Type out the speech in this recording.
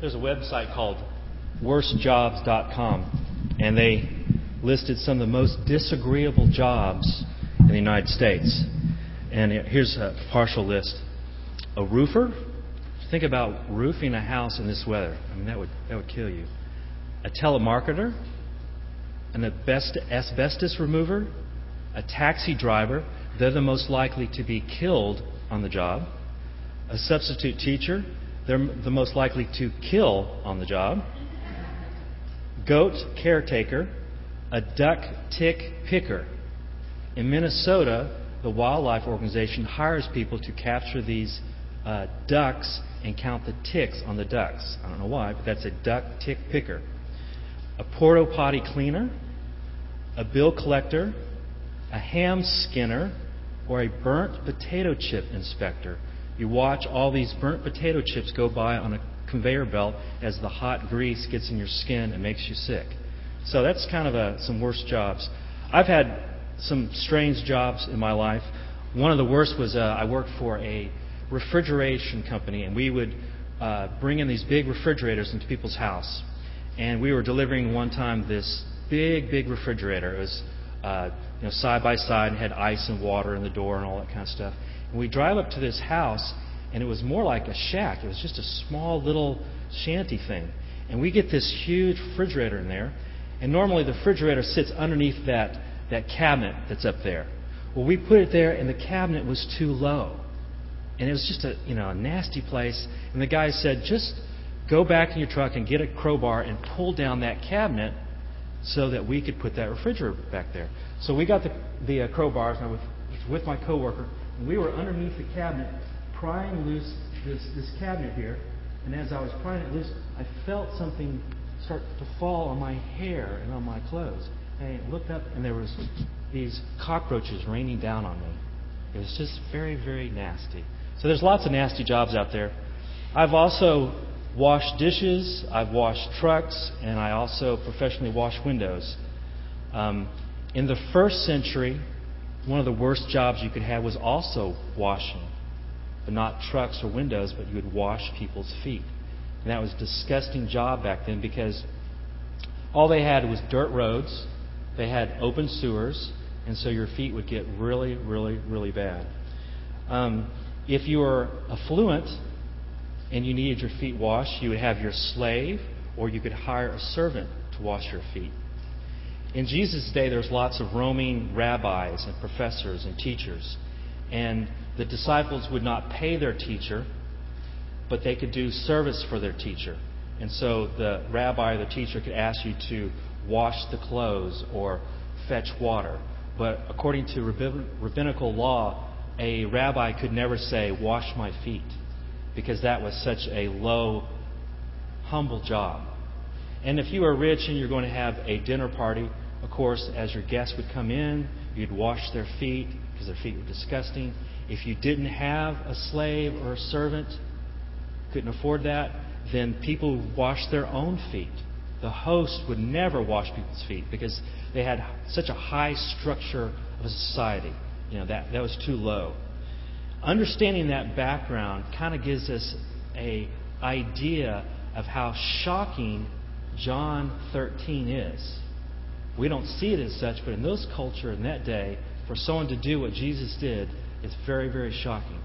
there's a website called worstjobs.com, and they listed some of the most disagreeable jobs in the United States. And here's a partial list: a roofer. Think about roofing a house in this weather. I mean, that would that would kill you. A telemarketer, an asbestos remover, a taxi driver. They're the most likely to be killed on the job. A substitute teacher. They're the most likely to kill on the job. Goat caretaker, a duck tick picker. In Minnesota, the wildlife organization hires people to capture these uh, ducks and count the ticks on the ducks. I don't know why, but that's a duck tick picker. A porta potty cleaner, a bill collector, a ham skinner, or a burnt potato chip inspector. You watch all these burnt potato chips go by on a conveyor belt as the hot grease gets in your skin and makes you sick. So that's kind of a, some worst jobs. I've had some strange jobs in my life. One of the worst was uh, I worked for a refrigeration company, and we would uh, bring in these big refrigerators into people's house. And we were delivering one time this big, big refrigerator. It was uh, you know, side by side and had ice and water in the door and all that kind of stuff. And we drive up to this house, and it was more like a shack. It was just a small little shanty thing. And we get this huge refrigerator in there, and normally the refrigerator sits underneath that, that cabinet that's up there. Well, we put it there, and the cabinet was too low. And it was just a, you know, a nasty place. And the guy said, just go back in your truck and get a crowbar and pull down that cabinet so that we could put that refrigerator back there. So we got the, the uh, crowbars, and I was with my coworker, and we were underneath the cabinet prying loose this, this cabinet here. And as I was prying it loose, I felt something start to fall on my hair and on my clothes. And I looked up, and there was these cockroaches raining down on me. It was just very, very nasty. So there's lots of nasty jobs out there. I've also washed dishes, I've washed trucks, and I also professionally wash windows. Um, in the first century, one of the worst jobs you could have was also washing, but not trucks or windows, but you would wash people's feet. And that was a disgusting job back then because all they had was dirt roads, they had open sewers, and so your feet would get really, really, really bad. Um, if you were affluent and you needed your feet washed, you would have your slave or you could hire a servant to wash your feet. In Jesus' day, there's lots of roaming rabbis and professors and teachers. And the disciples would not pay their teacher, but they could do service for their teacher. And so the rabbi or the teacher could ask you to wash the clothes or fetch water. But according to rabbinical law, a rabbi could never say, Wash my feet, because that was such a low, humble job. And if you are rich and you're going to have a dinner party, of course, as your guests would come in, you'd wash their feet because their feet were disgusting. If you didn't have a slave or a servant, couldn't afford that, then people would wash their own feet. The host would never wash people's feet because they had such a high structure of a society. You know, that, that was too low. Understanding that background kind of gives us a idea of how shocking John 13 is. We don't see it as such, but in those culture in that day, for someone to do what Jesus did is very, very shocking.